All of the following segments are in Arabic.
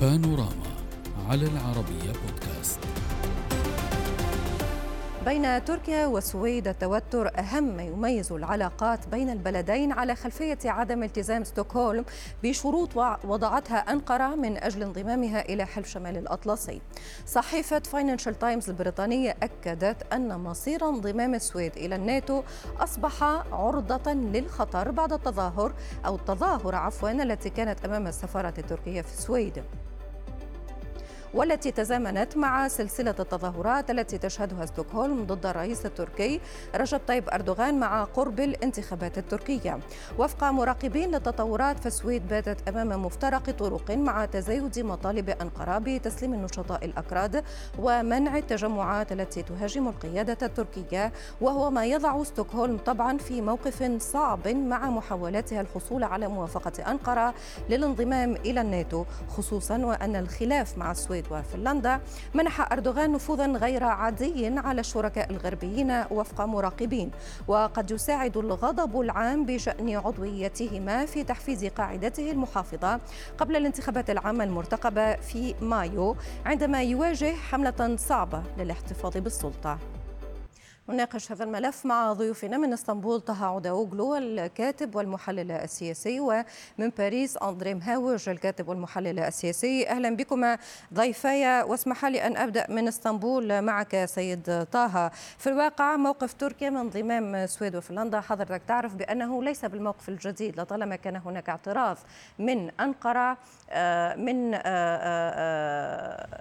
بانوراما على العربية بودكاست. بين تركيا والسويد التوتر أهم ما يميز العلاقات بين البلدين على خلفية عدم التزام ستوكهولم بشروط وضعتها أنقرة من أجل انضمامها إلى حلف شمال الأطلسي. صحيفة فاينانشال تايمز البريطانية أكدت أن مصير انضمام السويد إلى الناتو أصبح عرضة للخطر بعد التظاهر أو التظاهر عفوا التي كانت أمام السفارة التركية في السويد. والتي تزامنت مع سلسلة التظاهرات التي تشهدها ستوكهولم ضد الرئيس التركي رجب طيب أردوغان مع قرب الانتخابات التركية. وفق مراقبين للتطورات فالسويد باتت أمام مفترق طرق مع تزايد مطالب أنقرة بتسليم النشطاء الأكراد ومنع التجمعات التي تهاجم القيادة التركية. وهو ما يضع ستوكهولم طبعا في موقف صعب مع محاولاتها الحصول على موافقة أنقرة للانضمام إلى الناتو خصوصا وأن الخلاف مع السويد السويد وفنلندا منح أردوغان نفوذا غير عادي على الشركاء الغربيين وفق مراقبين. وقد يساعد الغضب العام بشأن عضويتهما في تحفيز قاعدته المحافظة قبل الانتخابات العامة المرتقبة في مايو عندما يواجه حملة صعبة للاحتفاظ بالسلطة. نناقش هذا الملف مع ضيوفنا من اسطنبول طه عداوغلو الكاتب والمحلل السياسي ومن باريس أندري مهاوج الكاتب والمحلل السياسي. أهلا بكم ضيفي واسمح لي أن أبدأ من اسطنبول معك سيد طه. في الواقع موقف تركيا من انضمام السويد وفنلندا. حضرتك تعرف بأنه ليس بالموقف الجديد لطالما كان هناك اعتراض من أنقرة آه، من آه، آه،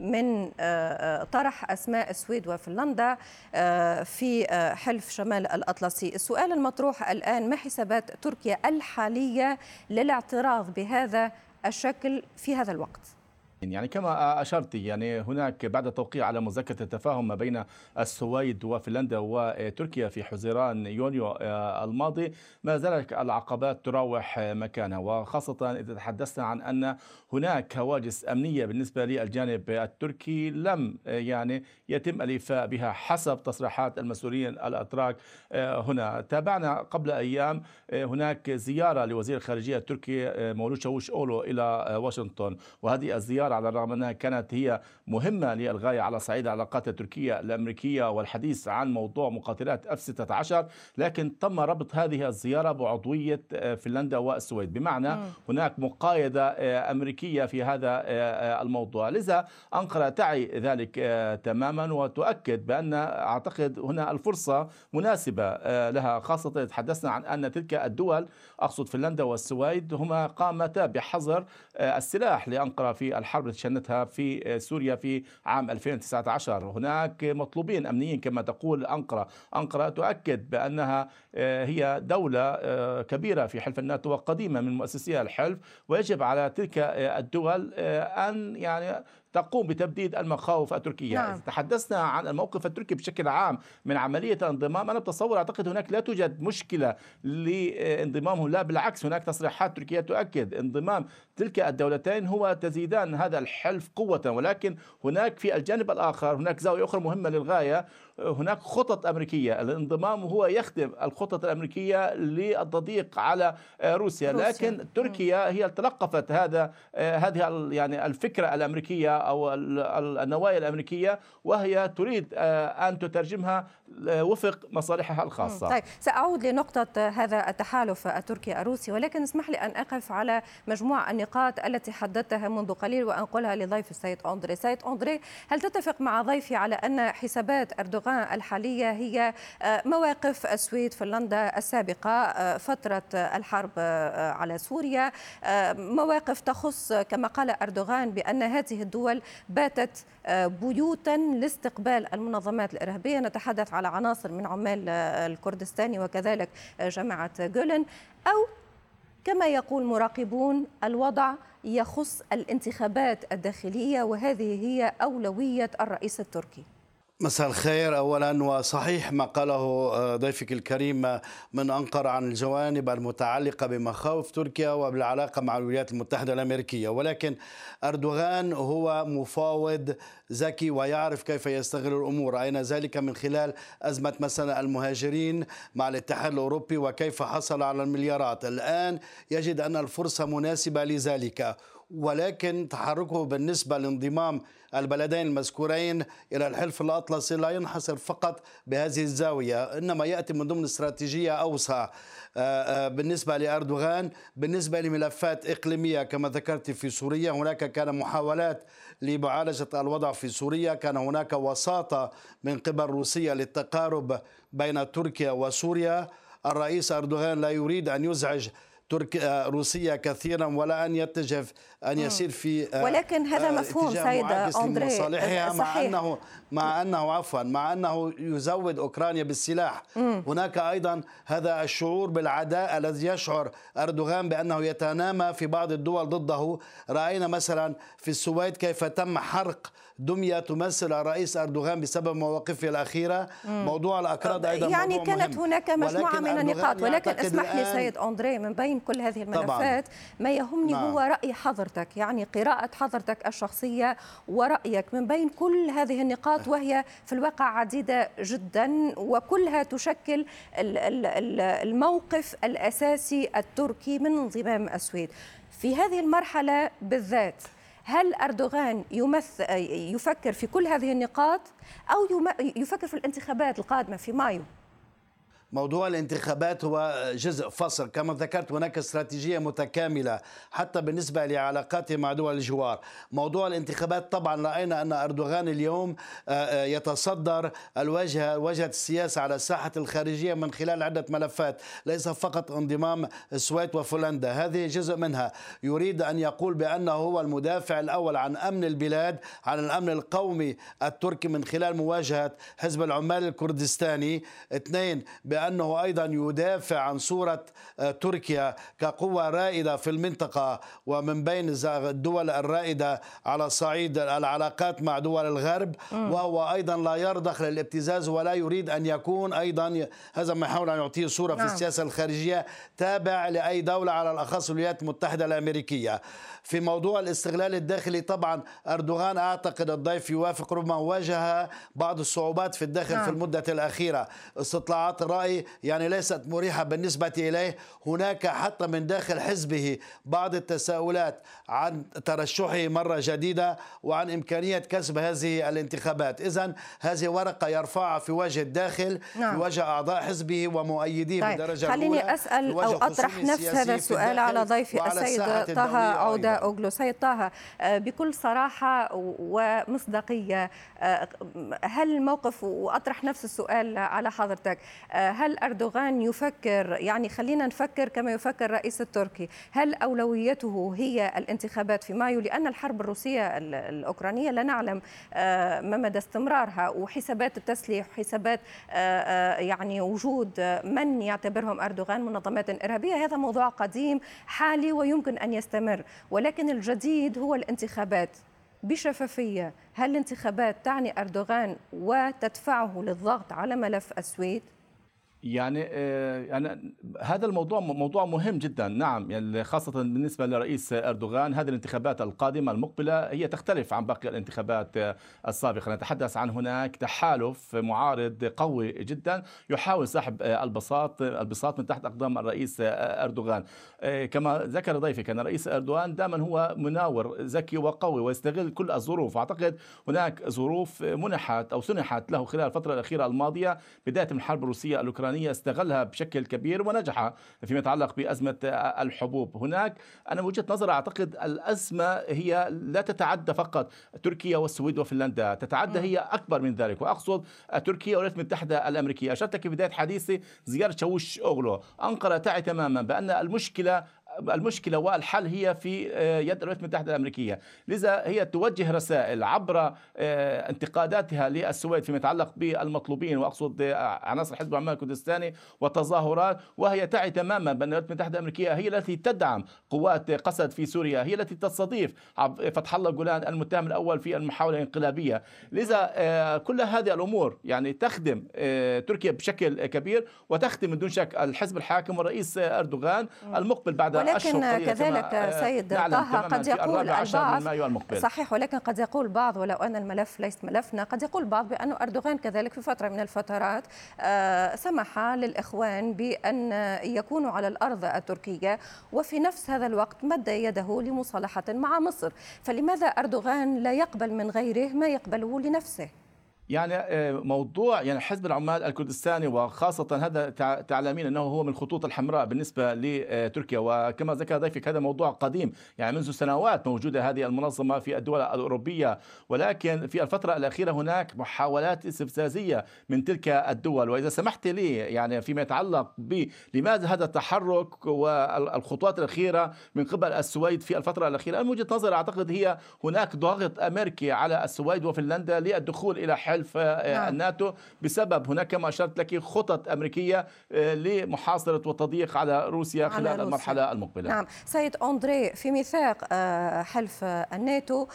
من آه، آه، طرح أسماء السويد وفنلندا آه، في حلف شمال الأطلسي السؤال المطروح الآن ما حسابات تركيا الحالية للاعتراض بهذا الشكل في هذا الوقت؟ يعني كما أشرت يعني هناك بعد التوقيع على مذكرة التفاهم ما بين السويد وفنلندا وتركيا في حزيران يونيو آه، الماضي ما زالت العقبات تراوح مكانها. وخاصة إذا تحدثنا عن أن هناك هواجس أمنية بالنسبة للجانب التركي لم آه، يعني يتم الإيفاء بها حسب تصريحات المسؤولين الأتراك آه، هنا. تابعنا قبل أيام هناك زيارة لوزير الخارجية التركي مولود شاوش أولو إلى واشنطن. وهذه الزيارة على الرغم أنها كانت هي مهمة للغاية على صعيد العلاقات التركية الأمريكية والحديث عن موضوع مقاتلات اف 16 لكن تم ربط هذه الزيارة بعضوية آه، فنلندا والسويد. بمعنى م. هناك مقايضة آه، أمريكية في هذا آه، الموضوع. لذا أنقرة تعي ذلك تماما وتؤكد بأن أعتقد هنا الفرصة مناسبة لها. خاصة تحدثنا عن أن تلك الدول أقصد فنلندا والسويد هما قامتا بحظر السلاح لأنقرة في الحرب الحرب التي شنتها في سوريا في عام 2019 هناك مطلوبين أمنيين كما تقول أنقرة. أنقرة تؤكد بأنها آه، هي دولة آه، كبيرة في حلف الناتو وقديمة من مؤسسيها الحلف ويجب على تلك آه، الدول أن يعني تقوم بتبديد المخاوف التركية. نعم. تحدثنا عن الموقف التركي بشكل عام من عملية الانضمام أنا بتصور أعتقد هناك لا توجد مشكلة لانضمامهم لا بالعكس هناك تصريحات تركية تؤكد انضمام تلك الدولتين هو تزيدان هذا الحلف قوة. ولكن هناك في الجانب الآخر هناك زاوية أخرى مهمة للغاية. هناك خطط أمريكية. الانضمام هو يخدم الخطط الأمريكية للتضييق على روسيا, روسيا. لكن تركيا هي تلقفت هذا هذه يعني الفكرة الأمريكية أو النوايا الأمريكية وهي تريد أن تترجمها وفق مصالحها الخاصة. طيب سأعود لنقطة هذا التحالف التركي الروسي ولكن اسمح لي أن أقف على مجموعة النقاط التي حددتها منذ قليل وأنقلها لضيف السيد أندري. سيد أندري هل تتفق مع ضيفي على أن حسابات أردوغان الحالية هي آه، مواقف السويد فنلندا السابقة آه، فترة الحرب آه، على سوريا مواقف تخص كما قال أردوغان بأن هذه الدول باتت بيوتا لاستقبال المنظمات الإرهابية؟ نتحدث على عناصر من عمال الكردستاني وكذلك جماعة جولن أو كما يقول مراقبون الوضع يخص الانتخابات الداخلية وهذه هي أولوية الرئيس التركي. مساء الخير. اولا وصحيح ما قاله آه، ضيفك الكريم آه، من أنقرة عن الجوانب المتعلقة بمخاوف تركيا وبالعلاقة مع الولايات المتحدة الأمريكية. ولكن أردوغان هو مفاوض ذكي ويعرف كيف يستغل الأمور. أين ذلك؟ من خلال أزمة مثلا المهاجرين مع الاتحاد الأوروبي وكيف حصل على المليارات. الآن يجد أن الفرصة مناسبة لذلك. ولكن تحركه بالنسبة لانضمام البلدين المذكورين إلى الحلف الأطلسي لا ينحصر فقط بهذه الزاوية إنما يأتي من ضمن استراتيجية أوسع آه، آه، بالنسبة لأردوغان بالنسبة لملفات إقليمية كما ذكرت في سوريا هناك كان محاولات لمعالجة الوضع في سوريا كان هناك وساطة من قبل روسيا للتقارب بين تركيا وسوريا. الرئيس أردوغان لا يريد أن يزعج تركيا روسيا كثيرا ولا أن يتجه أن يسير في آه، ولكن هذا مفهوم سيد أندري صحيح. مع أنه مع أنه عفوا مع أنه يزود أوكرانيا بالسلاح مم. هناك أيضا هذا الشعور بالعداء الذي يشعر أردوغان بأنه يتنامى في بعض الدول ضده رأينا مثلا في السويد كيف تم حرق دمية تمثل الرئيس أردوغان بسبب مواقفه الأخيرة مم. موضوع الأكراد أيضا يعني موضوع كانت مهم. هناك مجموعة من النقاط ولكن اسمح لي سيد أندري من بين كل هذه الملفات طبعا. ما يهمني نعم. هو رأي حضرتك يعني قراءة حضرتك الشخصية ورأيك من بين كل هذه النقاط وهي في الواقع عديدة جدا وكلها تشكل الموقف الأساسي التركي من انضمام السويد في هذه المرحلة بالذات هل أردوغان يمثل يفكر في كل هذه النقاط أو يفكر في الانتخابات القادمة في مايو موضوع الانتخابات هو جزء فصل. كما ذكرت هناك استراتيجية متكاملة حتى بالنسبة لعلاقاته مع دول الجوار. موضوع الانتخابات طبعا رأينا أن أردوغان اليوم آه، آه، يتصدر الواجهة واجهة السياسة على الساحة الخارجية من خلال عدة ملفات ليس فقط انضمام السويد وفنلندا هذه جزء منها. يريد أن يقول بأنه هو المدافع الأول عن أمن البلاد عن الأمن القومي التركي من خلال مواجهة حزب العمال الكردستاني. اثنين بأن لأنه أيضا يدافع عن صورة آه، تركيا كقوة رائدة في المنطقة ومن بين الدول الرائدة على صعيد العلاقات مع دول الغرب وهو أيضا لا يرضخ للابتزاز ولا يريد أن يكون أيضا هذا ما يحاول أن يعطيه صورة في نعم. السياسة الخارجية تابع لأي دولة على الأخص الولايات المتحدة الأمريكية في موضوع الاستغلال الداخلي طبعا أردوغان أعتقد الضيف يوافق ربما واجه بعض الصعوبات في الداخل نعم. في المدة الأخيرة استطلاعات الرأي يعني ليست مريحة بالنسبة إليه هناك حتى من داخل حزبه بعض التساؤلات عن ترشحه مرة جديدة وعن إمكانية كسب هذه الانتخابات إذا هذه ورقة يرفعها في وجه الداخل نعم. في وجه أعضاء حزبه ومؤيديه طيب. بدرجة خليني الأولى أسأل أو أطرح نفس هذا السؤال على ضيفي السيد طه عودة أوغلو سيد طه آه، بكل صراحة ومصداقية آه، هل الموقف وأطرح نفس السؤال على حضرتك آه، هل أردوغان يفكر يعني خلينا نفكر كما يفكر الرئيس التركي هل أولويته هي الانتخابات في مايو؟ لأن الحرب الروسية الأوكرانية لا نعلم ما مدى استمرارها وحسابات التسليح وحسابات يعني وجود من يعتبرهم أردوغان منظمات إرهابية هذا موضوع قديم حالي ويمكن أن يستمر. ولكن الجديد هو الانتخابات. بشفافية هل الانتخابات تعني أردوغان وتدفعه للضغط على ملف السويد؟ يعني آه، يعني هذا الموضوع موضوع مهم جدا. نعم يعني خاصة بالنسبة لرئيس أردوغان هذه الانتخابات القادمة المقبلة هي تختلف عن باقي الانتخابات السابقة. نتحدث عن هناك تحالف معارض قوي جدا يحاول سحب البساط البساط من تحت أقدام الرئيس أردوغان. آه، كما ذكر ضيفك أن الرئيس أردوغان دائما هو مناور ذكي وقوي ويستغل كل الظروف. أعتقد هناك ظروف منحت أو سنحت له خلال الفترة الأخيرة الماضية بداية من الحرب الروسية الأوكرانية الأوكرانية استغلها بشكل كبير ونجح فيما يتعلق بأزمة الحبوب. هناك أنا من وجهة نظري أعتقد الأزمة هي لا تتعدى فقط تركيا والسويد وفنلندا تتعدى هي أكبر من ذلك. وأقصد تركيا والولايات المتحدة الأمريكية. أشرت في بداية حديثي زيارة شاوش أوغلو. أنقرة تعي تماما بأن المشكلة المشكلة والحل هي في آه، يد الولايات المتحدة الأمريكية، لذا هي توجه رسائل عبر آه، انتقاداتها للسويد فيما يتعلق بالمطلوبين وأقصد آه، عناصر حزب العمال الكردستاني وتظاهرات وهي تعي تماما بأن الولايات المتحدة الأمريكية هي التي تدعم قوات قسد في سوريا، هي التي تستضيف فتح الله جولان المتهم الأول في المحاولة الانقلابية، لذا كل هذه الأمور يعني تخدم تركيا بشكل كبير وتخدم من دون شك الحزب الحاكم والرئيس أردوغان المقبل بعد ولكن كذلك سيد طه قد يقول البعض صحيح ولكن قد يقول بعض ولو أن الملف ليس ملفنا قد يقول بعض بأن أردوغان كذلك في فترة من الفترات سمح للإخوان بأن يكونوا على الأرض التركية وفي نفس هذا الوقت مد يده لمصالحة مع مصر. فلماذا أردوغان لا يقبل من غيره ما يقبله لنفسه؟ يعني آه، موضوع يعني حزب العمال الكردستاني وخاصة هذا تعلمين أنه هو من الخطوط الحمراء بالنسبة لتركيا. وكما ذكر ضيفك هذا موضوع قديم يعني منذ سنوات موجودة هذه المنظمة في الدول الأوروبية. ولكن في الفترة الأخيرة هناك محاولات استفزازية من تلك الدول. وإذا سمحت لي يعني فيما يتعلق ب لماذا هذا التحرك والخطوات الأخيرة من قبل السويد في الفترة الأخيرة؟ من وجهة نظري أعتقد هي هناك ضغط أمريكي على السويد وفنلندا للدخول إلى حل حلف آه، نعم. الناتو. بسبب هناك كما أشرت لك خطط أمريكية آه، لمحاصرة والتضييق على روسيا خلال على روسيا. المرحلة المقبلة. نعم. سيد أندري في ميثاق آه، حلف الناتو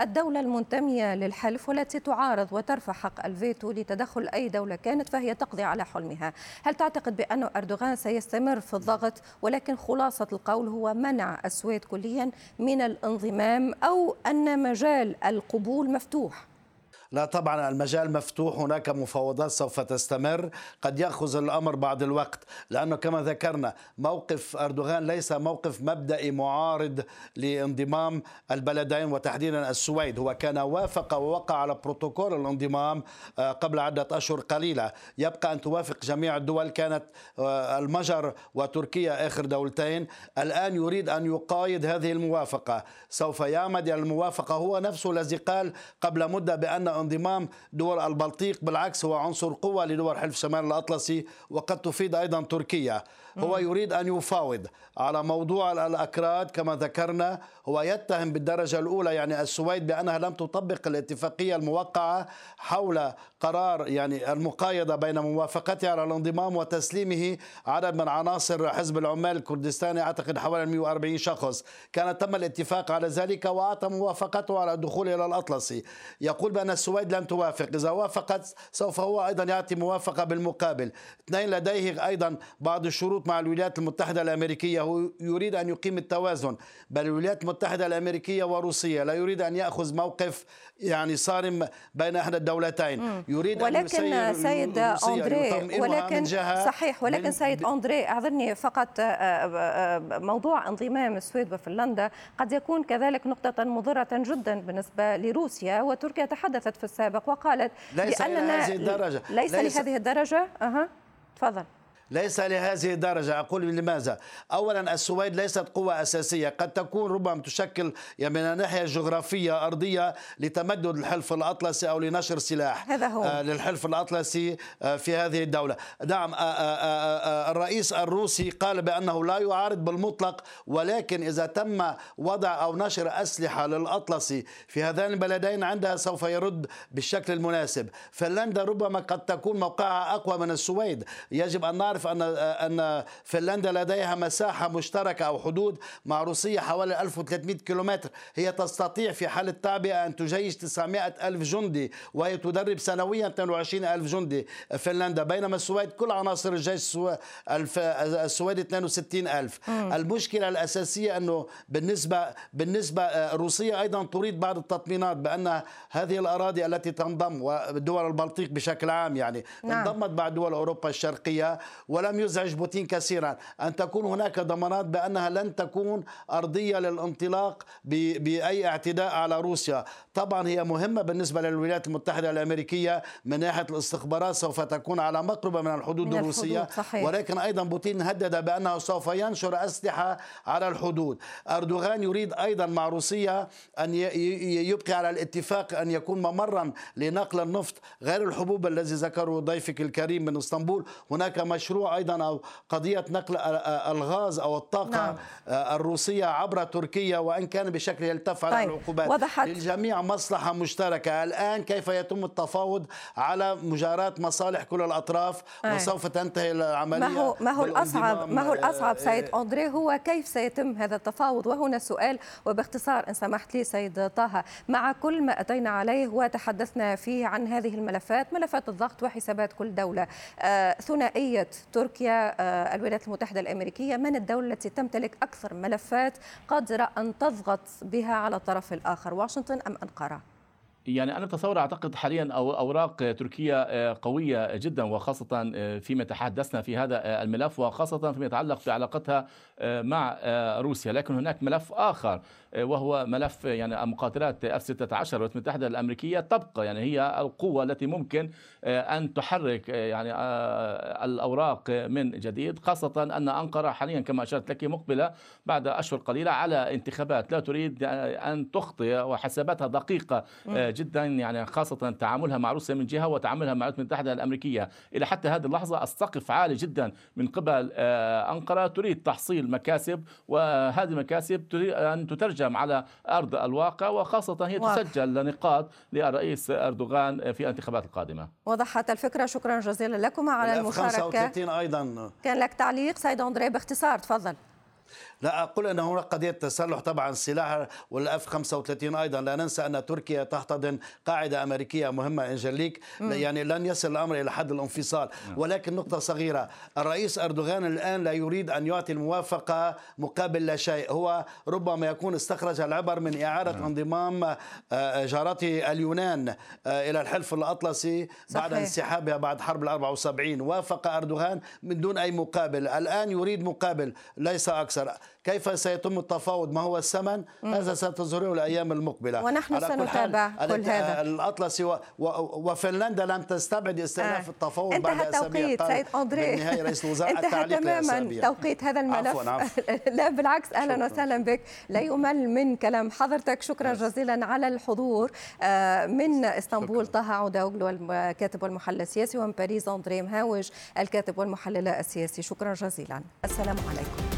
الدولة المنتمية للحلف والتي تعارض وترفع حق الفيتو لتدخل أي دولة كانت فهي تقضي على حلمها. هل تعتقد بأن أردوغان سيستمر في الضغط؟ ولكن خلاصة القول هو منع السويد كليا من الانضمام أو أن مجال القبول مفتوح. لا طبعا المجال مفتوح هناك مفاوضات سوف تستمر. قد يأخذ الأمر بعض الوقت لأنه كما ذكرنا موقف أردوغان ليس موقف مبدئي معارض لانضمام البلدين وتحديدا السويد. هو كان وافق ووقع على بروتوكول الانضمام آه، قبل عدة أشهر قليلة. يبقى أن توافق جميع الدول كانت آه، المجر وتركيا آخر دولتين. الآن يريد أن يقايد هذه الموافقة. سوف يعمد الموافقة. هو نفسه الذي قال قبل مدة بأن انضمام دول البلطيق بالعكس هو عنصر قوة لدول حلف شمال الأطلسي وقد تفيد أيضا تركيا. هو يريد أن يفاوض على موضوع الأكراد كما ذكرنا. هو يتهم بالدرجة الأولى يعني السويد بأنها لم تطبق الاتفاقية الموقعة حول قرار يعني المقايضة بين موافقته على الانضمام وتسليمه عدد من عناصر حزب العمال الكردستاني أعتقد حوالي 140 شخص. كان تم الاتفاق على ذلك وأعطى موافقته على الدخول إلى الأطلسي. يقول بأن السويد لم توافق. إذا وافقت سوف هو أيضا يعطي موافقة بالمقابل. اثنين لديه أيضا بعض الشروط مع الولايات المتحدة الأمريكية. هو يريد أن يقيم التوازن بل الولايات المتحدة الأمريكية وروسيا. لا يريد أن يأخذ موقف يعني صارم بين احدى الدولتين. يريد ولكن أن سيد أندري ولكن صحيح ولكن سيد أندري أعذرني فقط آه، آه، آه، موضوع انضمام السويد وفنلندا قد يكون كذلك نقطة مضرة جدا بالنسبة لروسيا وتركيا تحدثت في السابق وقالت ليس لأننا لهذه الدرجة. ليس, ليس لهذه الدرجة. أها تفضل. ليس لهذه الدرجة. أقول لماذا؟ أولا السويد ليست قوة أساسية. قد تكون ربما تشكل يعني من الناحية الجغرافية أرضية لتمدد الحلف الأطلسي أو لنشر سلاح هذا هو. آه للحلف الأطلسي آه في هذه الدولة. نعم آه، الرئيس الروسي قال بأنه لا يعارض بالمطلق ولكن إذا تم وضع أو نشر أسلحة للأطلسي في هذين البلدين عندها سوف يرد بالشكل المناسب. فنلندا ربما قد تكون موقعها أقوى من السويد. يجب أن نعرف نعرف أن أن فنلندا لديها مساحة مشتركة أو حدود مع روسيا حوالي 1300 كيلومتر هي تستطيع في حال التعبئة أن تجيش 900 ألف جندي وهي تدرب سنويا 22 ألف جندي فنلندا بينما السويد كل عناصر الجيش السويد 62 ألف مم. المشكلة الأساسية أنه بالنسبة بالنسبة آه، روسيا أيضا تريد بعض التطمينات بأن هذه الأراضي التي تنضم ودول البلطيق بشكل عام يعني نعم. انضمت بعض دول أوروبا الشرقية ولم يزعج بوتين كثيرا. أن تكون هناك ضمانات بأنها لن تكون أرضية للانطلاق بأي اعتداء على روسيا. طبعا هي مهمة بالنسبة للولايات المتحدة الأمريكية من ناحية الاستخبارات سوف تكون على مقربة من الحدود من الروسية. الحدود صحيح. ولكن أيضا بوتين هدد بأنه سوف ينشر أسلحة على الحدود. أردوغان يريد أيضا مع روسيا أن يبقي على الاتفاق أن يكون ممرا لنقل النفط غير الحبوب الذي ذكره ضيفك الكريم من إسطنبول. هناك مشروع مشروع أيضا أو قضية نقل الغاز أو الطاقة نعم. الروسية عبر تركيا وإن كان بشكل يلتف على طيب. العقوبات وضحت. للجميع مصلحة مشتركة الآن كيف يتم التفاوض على مجاراه مصالح كل الأطراف أي. وسوف تنتهي العملية ما هو ما هو الاصعب ما هو الأصعب سيد أندري هو كيف سيتم هذا التفاوض وهنا سؤال وباختصار إن سمحت لي سيد طه مع كل ما أتينا عليه وتحدثنا فيه عن هذه الملفات ملفات الضغط وحسابات كل دولة آه ثنائية تركيا آه، الولايات المتحدة الأمريكية من الدولة التي تمتلك أكثر ملفات قادرة أن تضغط بها على الطرف الآخر واشنطن أم أنقرة؟ يعني أنا أتصور أعتقد حاليا أوراق تركيا آه، قوية جدا وخاصة آه، فيما تحدثنا في هذا آه، الملف وخاصة فيما يتعلق بعلاقتها مع روسيا. لكن هناك ملف آخر وهو ملف يعني مقاتلات اف 16 الولايات المتحده الأمريكية تبقى يعني هي القوة التي ممكن أن تحرك يعني الأوراق من جديد خاصة أن أنقرة حاليا كما أشرت لك مقبلة بعد أشهر قليلة على انتخابات. لا تريد أن تخطئ وحساباتها دقيقة جدا يعني خاصة تعاملها مع روسيا من جهة وتعاملها مع الولايات المتحدة الأمريكية. إلى حتى هذه اللحظة السقف عالي جدا من قبل آه، أنقرة. تريد تحصيل مكاسب وهذه المكاسب تريد أن تترجم على أرض الواقع وخاصة هي تسجل لنقاط للرئيس أردوغان في الانتخابات القادمة. وضحت الفكرة. شكرا جزيلا لكم على المشاركة. 35 أيضا. كان لك تعليق سيد أندري باختصار. تفضل. لا أقول أن هناك قضية تسلح طبعا السلاح والأف 35 أيضا. لا ننسى أن تركيا تحتضن قاعدة أمريكية مهمة إنجليك. يعني لن يصل الأمر إلى حد الانفصال. نعم. ولكن نقطة صغيرة الرئيس أردوغان الآن لا يريد أن يعطي الموافقة مقابل لا شيء. هو ربما يكون استخرج العبر من إعادة نعم. انضمام آه، جارته اليونان آه، إلى الحلف الأطلسي صحيح. بعد انسحابها بعد حرب ال 74 وافق أردوغان من دون أي مقابل. الآن يريد مقابل ليس أكثر كيف سيتم التفاوض؟ ما هو الثمن؟ هذا ستظهره الأيام المقبلة؟ ونحن سنتابع كل, كل هذا. الأطلسي و... و... وفنلندا لم تستبعد استئناف آه. التفاوض بعد أسابيع سيد أندري. بالنهاية رئيس الوزراء انتهى تماما توقيت هذا الملف. عفواً عفواً. لا بالعكس أهلا. وسهلا بك. لا يمل من كلام حضرتك. شكرا جزيلا على الحضور آه، من إسطنبول طه عودوغلو الكاتب والمحلل السياسي ومن باريس أندري مهاوج الكاتب والمحلل السياسي. شكرا جزيلا. السلام عليكم.